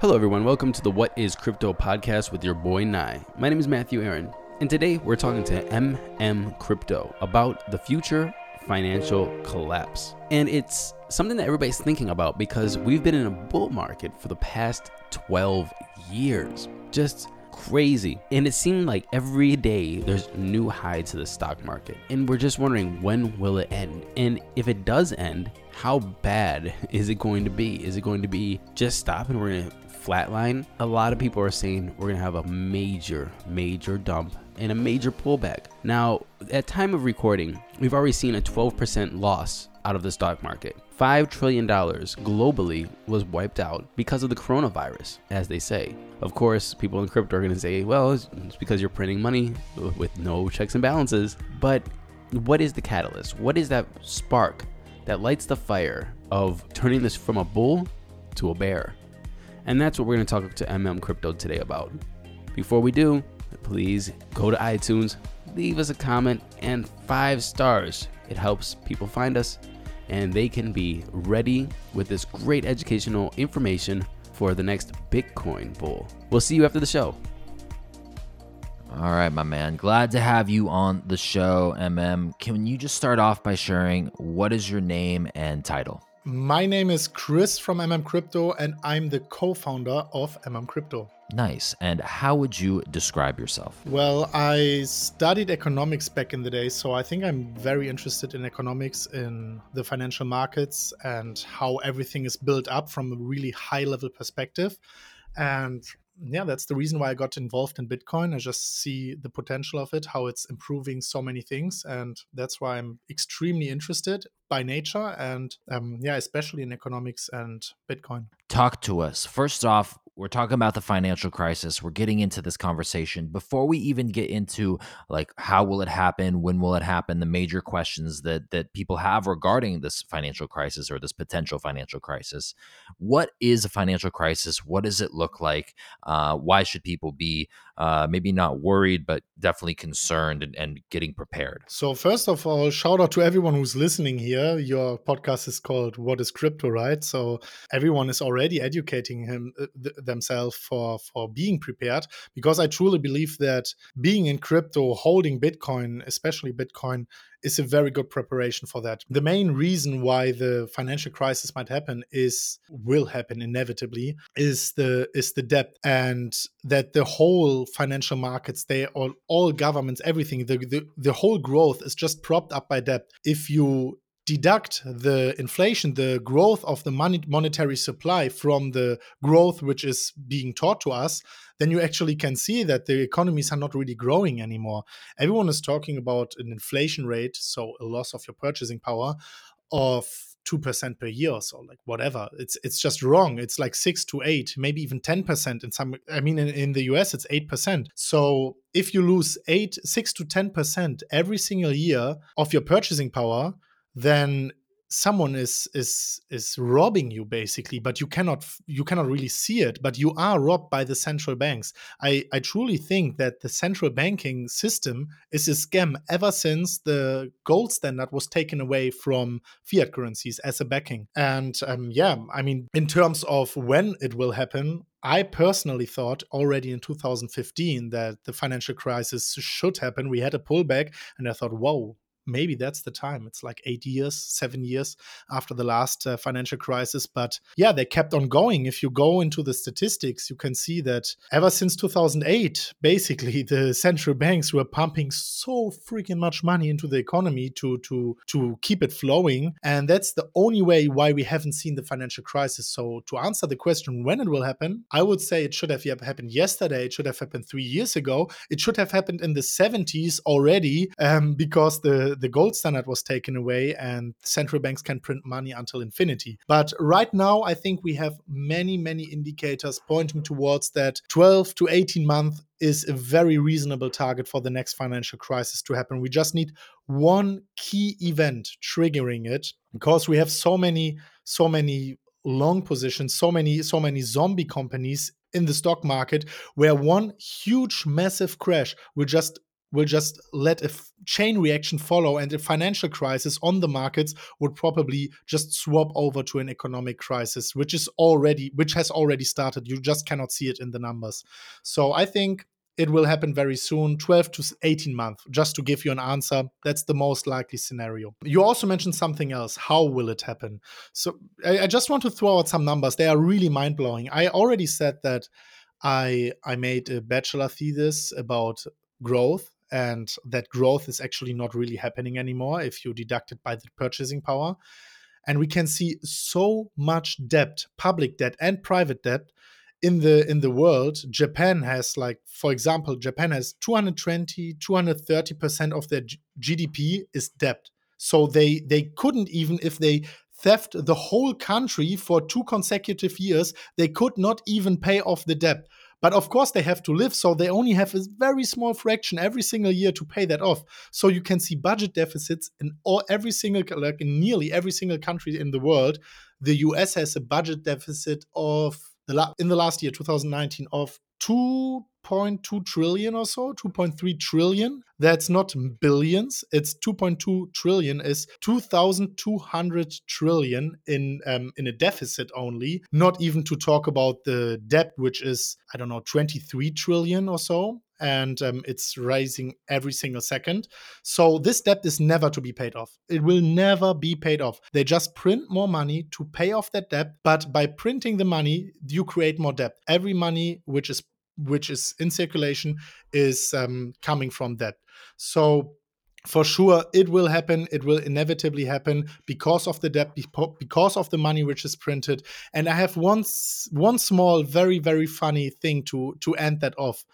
Hello, everyone. Welcome to the What is Crypto podcast with your boy Nye. My name is Matthew Aaron, and today we're talking to MM Crypto about the future financial collapse. And it's something that everybody's thinking about because we've been in a bull market for the past 12 years. Just crazy. And it seemed like every day there's new high to the stock market. And we're just wondering when will it end? And if it does end, how bad is it going to be? Is it going to be just stop and we're going to flatline? A lot of people are saying we're going to have a major, major dump and a major pullback. Now, at time of recording, we've already seen a 12% loss out of the stock market. $5 trillion globally was wiped out because of the coronavirus, as they say. Of course, people in crypto are going to say, well, it's because you're printing money with no checks and balances. But what is the catalyst? What is that spark that lights the fire of turning this from a bull to a bear? And that's what we're going to talk to MM Crypto today about. Before we do, please go to iTunes, leave us a comment, and five stars. It helps people find us and they can be ready with this great educational information for the next Bitcoin bull. We'll see you after the show. All right, my man. Glad to have you on the show, MM. Can you just start off by sharing what is your name and title? My name is Chris from MM Crypto, and I'm the co founder of MM Crypto. Nice. And how would you describe yourself? Well, I studied economics back in the day, so I think I'm very interested in economics, in the financial markets, and how everything is built up from a really high level perspective. And yeah, that's the reason why I got involved in Bitcoin. I just see the potential of it, how it's improving so many things, and that's why I'm extremely interested by nature, and um, yeah, especially in economics and Bitcoin. Talk to us. First off, we're talking about the financial crisis. We're getting into this conversation before we even get into like how will it happen, when will it happen, the major questions that that people have regarding this financial crisis or this potential financial crisis. What is a financial crisis? What does it look like? Uh, why should people be uh, maybe not worried, but definitely concerned and, and getting prepared? So first of all, shout out to everyone who's listening here. Your podcast is called "What Is Crypto," right? So everyone is already educating him uh, th- themselves for for being prepared because I truly believe that being in crypto, holding Bitcoin, especially Bitcoin, is a very good preparation for that. The main reason why the financial crisis might happen is will happen inevitably is the is the debt and that the whole financial markets they all all governments everything the, the the whole growth is just propped up by debt. If you deduct the inflation, the growth of the money, monetary supply from the growth which is being taught to us, then you actually can see that the economies are not really growing anymore. Everyone is talking about an inflation rate, so a loss of your purchasing power of 2% per year or so like whatever. It's it's just wrong. It's like 6 to 8 maybe even 10% in some i mean in, in the us it's 8% so if you lose 8 6 to 10% every single year of your purchasing power then someone is is is robbing you basically but you cannot you cannot really see it but you are robbed by the central banks i i truly think that the central banking system is a scam ever since the gold standard was taken away from fiat currencies as a backing and um, yeah i mean in terms of when it will happen I personally thought already in 2015 that the financial crisis should happen. We had a pullback, and I thought, whoa, maybe that's the time. It's like eight years, seven years after the last uh, financial crisis. But yeah, they kept on going. If you go into the statistics, you can see that ever since 2008, basically the central banks were pumping so freaking much money into the economy to to to keep it flowing, and that's the only way why we haven't seen the financial crisis. So to answer the question when it will happen, I would say it should have happened yesterday. It should have happened three years ago. It should have happened in the 70s already, um, because the the gold standard was taken away and central banks can print money until infinity. But right now, I think we have many, many indicators pointing towards that 12 to 18 months is a very reasonable target for the next financial crisis to happen. We just need one key event triggering it because we have so many, so many long positions, so many, so many zombie companies in the stock market where one huge massive crash will just will just let a f- chain reaction follow and a financial crisis on the markets would probably just swap over to an economic crisis which is already which has already started. You just cannot see it in the numbers. So i think it will happen very soon 12 to 18 months just to give you an answer. That's the most likely scenario. You also mentioned something else. How will it happen? So i, I just want to throw out some numbers. They are really mind-blowing. I already said that i i made a bachelor thesis about growth and that growth is actually not really happening anymore if you deduct it by the purchasing power. And we can see so much debt public debt and private debt in the in the world. Japan has like for example japan has 220 230% of their G- gdp is debt. So they they couldn't even if they theft the whole country for two consecutive years they could not even pay off the debt but of course, they have to live, so they only have a very small fraction every single year to pay that off. So you can see budget deficits in all every single like in nearly every single country in the world. The US has a budget deficit of the la- in the last year, 2019, of 2.2 trillion or so, 2.3 trillion. That's not billions. It's 2.2 trillion is 2,200 trillion in um, in a deficit only. Not even to talk about the debt, which is I don't know 23 trillion or so and um, it's rising every single second. So this debt is never to be paid off. It will never be paid off. They just print more money to pay off that debt, but by printing the money, you create more debt. Every money which is which is in circulation is um, coming from debt. So for sure it will happen it will inevitably happen because of the debt because of the money which is printed and i have one one small very very funny thing to to end that off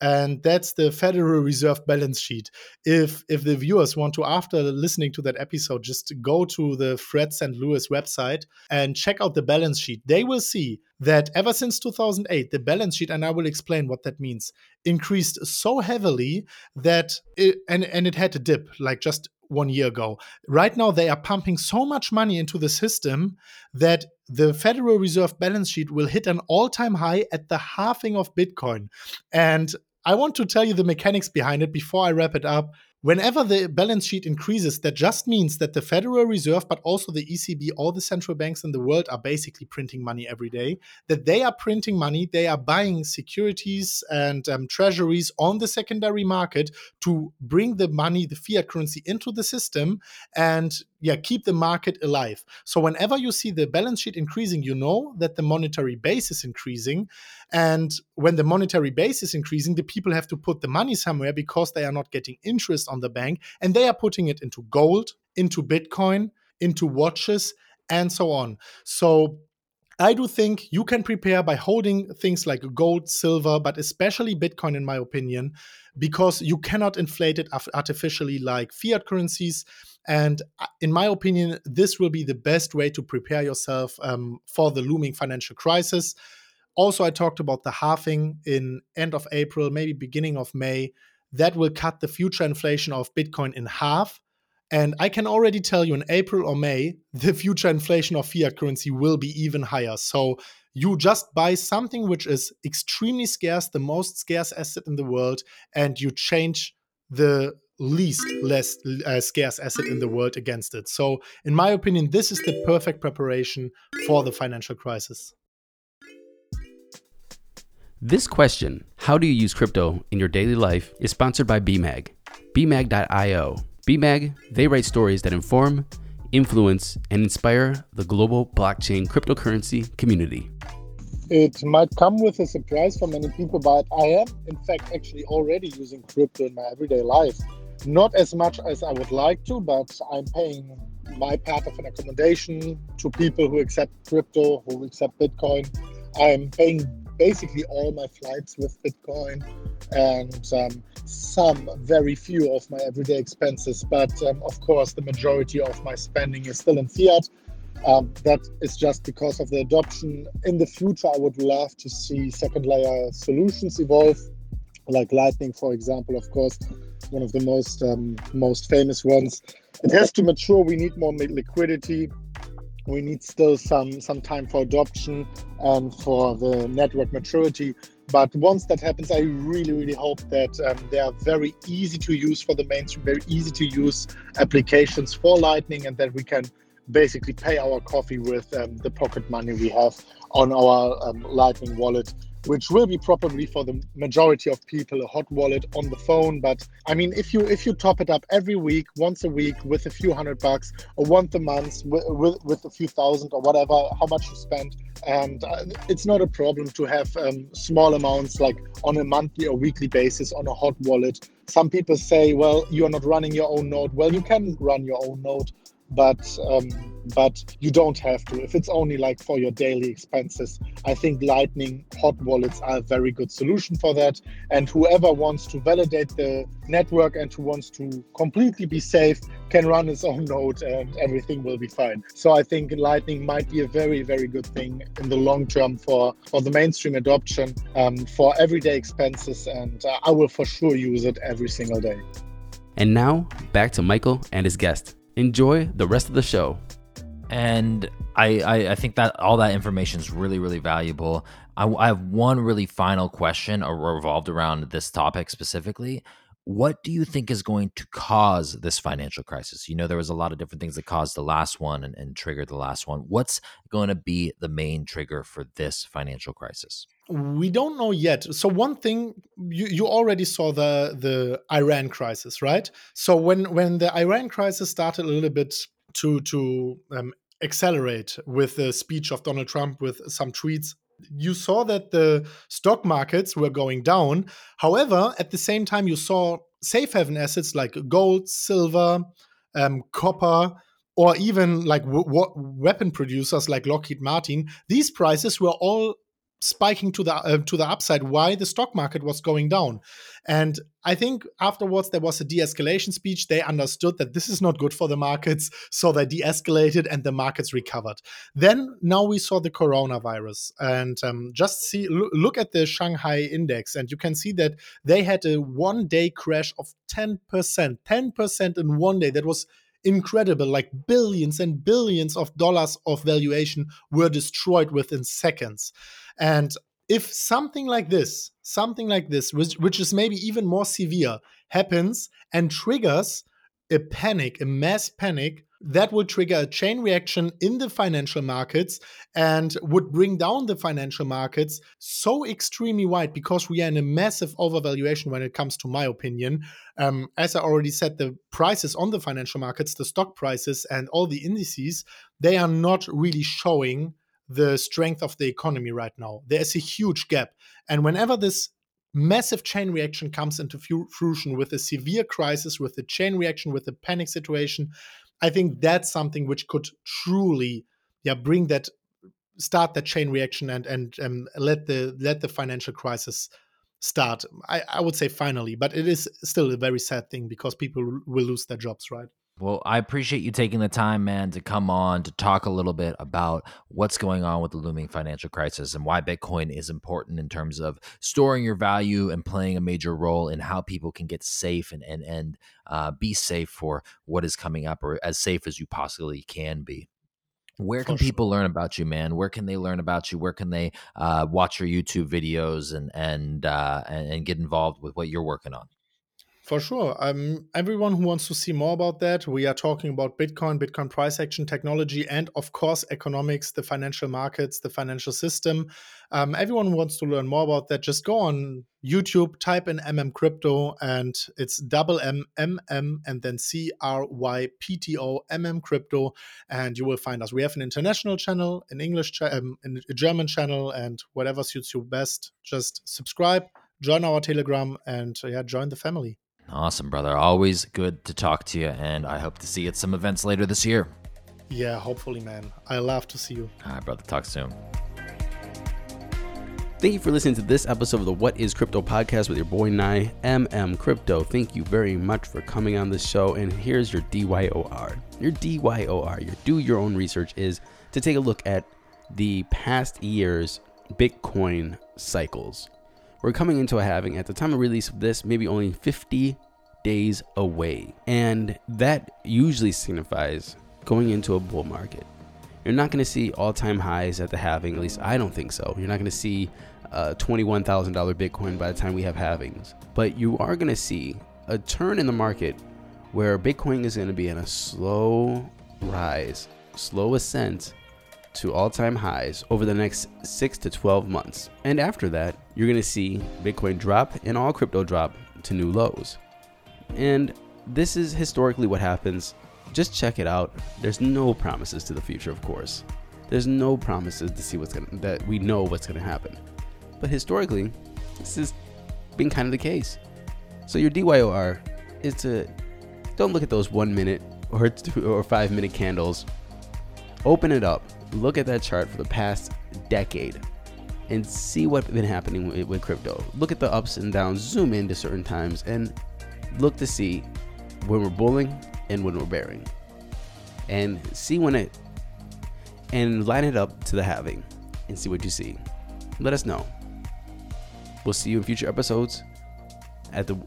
and that's the Federal Reserve balance sheet. If if the viewers want to, after listening to that episode, just go to the Fred St. Louis website and check out the balance sheet. They will see that ever since 2008, the balance sheet, and I will explain what that means, increased so heavily that it, and and it had a dip like just one year ago. Right now, they are pumping so much money into the system that the Federal Reserve balance sheet will hit an all time high at the halving of Bitcoin. And I want to tell you the mechanics behind it before I wrap it up. Whenever the balance sheet increases, that just means that the Federal Reserve, but also the ECB, all the central banks in the world are basically printing money every day. That they are printing money, they are buying securities and um, treasuries on the secondary market to bring the money, the fiat currency, into the system and yeah, keep the market alive. So whenever you see the balance sheet increasing, you know that the monetary base is increasing. And when the monetary base is increasing, the people have to put the money somewhere because they are not getting interest on the bank and they are putting it into gold, into Bitcoin, into watches, and so on. So I do think you can prepare by holding things like gold, silver, but especially Bitcoin, in my opinion, because you cannot inflate it artificially like fiat currencies. And uh, in my opinion, this will be the best way to prepare yourself um, for the looming financial crisis. Also, I talked about the halving in end of April, maybe beginning of May. That will cut the future inflation of Bitcoin in half. And I can already tell you in April or May, the future inflation of fiat currency will be even higher. So you just buy something which is extremely scarce, the most scarce asset in the world, and you change the least less uh, scarce asset in the world against it. So, in my opinion, this is the perfect preparation for the financial crisis. This question, how do you use crypto in your daily life, is sponsored by BMAG. BMAG.io. BMAG, they write stories that inform, influence, and inspire the global blockchain cryptocurrency community. It might come with a surprise for many people, but I am, in fact, actually already using crypto in my everyday life. Not as much as I would like to, but I'm paying my part of an accommodation to people who accept crypto, who accept Bitcoin. I'm paying basically all my flights with Bitcoin and um, some very few of my everyday expenses. But um, of course, the majority of my spending is still in fiat. Um, that is just because of the adoption. In the future, I would love to see second layer solutions evolve, like Lightning, for example. Of course, one of the most um, most famous ones. It has to mature. We need more liquidity. We need still some some time for adoption and for the network maturity. But once that happens, I really, really hope that um, they are very easy to use for the mainstream, very easy to use applications for Lightning, and that we can basically pay our coffee with um, the pocket money we have on our um, Lightning wallet which will be probably for the majority of people a hot wallet on the phone. But i mean if you if you top it up every week once a week with a few hundred bucks or once a month with, with, with a few thousand or whatever how much you spend. And uh, it's not a problem to have um, small amounts like on a monthly or weekly basis on a hot wallet. Some people say well you're not running your own node. Well you can run your own node but um, but you don't have to. If it's only like for your daily expenses i think lightning hot wallets are a very good solution for that. And whoever wants to validate the network and who wants to completely be safe can run his own node and everything will be fine. So i think lightning might be a very very good thing in the long term for for the mainstream adoption um, for everyday expenses. And uh, i will for sure use it every single day. And now back to michael and his guest. Enjoy the rest of the show. And I, I, I think that all that information is really, really valuable. I, I have one really final question revolved around this topic specifically. What do you think is going to cause this financial crisis? You know, there was a lot of different things that caused the last one and, and triggered the last one. What's going to be the main trigger for this financial crisis? we don't know yet so one thing you, you already saw the the iran crisis right so when when the iran crisis started a little bit to to um, accelerate with the speech of donald trump with some tweets you saw that the stock markets were going down. However at the same time you saw safe haven assets like gold silver um, copper or even like weapon producers like Lockheed Martin, these prices were all spiking to the uh, to the upside why the stock market was going down. And i think afterwards there was a de-escalation speech. They understood that this is not good for the markets so they de-escalated and the markets recovered. Then now we saw the coronavirus. And um, just see look at the shanghai index and you can see that they had a one day crash of 10% 10% in one day. That was incredible like billions and billions of dollars of valuation were destroyed within seconds and if something like this, something like this, which, which is maybe even more severe, happens and triggers a panic, a mass panic, that would trigger a chain reaction in the financial markets and would bring down the financial markets so extremely wide because we are in a massive overvaluation when it comes to my opinion. Um, as I already said, the prices on the financial markets, the stock prices, and all the indices, they are not really showing the strength of the economy right now. There's a huge gap. And whenever this massive chain reaction comes into fruition with a severe crisis, with a chain reaction, with a panic situation, I think that's something which could truly yeah, bring that start that chain reaction and and um, let the let the financial crisis start. I, I would say finally, but it is still a very sad thing because people will lose their jobs, right? Well, I appreciate you taking the time, man, to come on to talk a little bit about what's going on with the looming financial crisis and why Bitcoin is important in terms of storing your value and playing a major role in how people can get safe and and and uh, be safe for what is coming up, or as safe as you possibly can be. Where can people learn about you, man? Where can they learn about you? Where can they uh, watch your YouTube videos and and, uh, and and get involved with what you're working on? For sure. Um, everyone who wants to see more about that, we are talking about Bitcoin, Bitcoin price action technology, and of course, economics, the financial markets, the financial system. Um, everyone who wants to learn more about that, just go on YouTube, type in MM Crypto, and it's double M M M and then C R Y P T O MM Crypto, and you will find us. We have an international channel, an English, cha- um, a German channel, and whatever suits you best. Just subscribe, join our Telegram, and yeah, join the family. Awesome, brother. Always good to talk to you, and I hope to see you at some events later this year. Yeah, hopefully, man. I love to see you. All right, brother. Talk soon. Thank you for listening to this episode of the What is Crypto podcast with your boy Nye, MM Crypto. Thank you very much for coming on this show. And here's your DYOR. Your DYOR, your do your own research, is to take a look at the past year's Bitcoin cycles we're coming into a halving at the time of release of this, maybe only 50 days away. And that usually signifies going into a bull market. You're not going to see all time highs at the halving. At least I don't think so. You're not going to see uh, $21,000 Bitcoin by the time we have halvings. But you are going to see a turn in the market where Bitcoin is going to be in a slow rise, slow ascent to all time highs over the next 6 to 12 months. And after that, you're going to see Bitcoin drop and all crypto drop to new lows. And this is historically what happens. Just check it out. There's no promises to the future, of course. There's no promises to see what's going to that we know what's going to happen. But historically, this has been kind of the case. So your DYOR is to don't look at those one minute or two or five minute candles. Open it up, look at that chart for the past decade, and see what's been happening with, crypto. Look at the ups and downs, zoom in to certain times, and look to see when we're bulling and when we're bearing, and see when it and line it up to the halving, and see what you see. Let us know. We'll see you in future episodes at the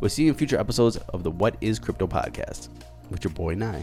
We'll see you in future episodes of the What is Crypto podcast with your boy Nye.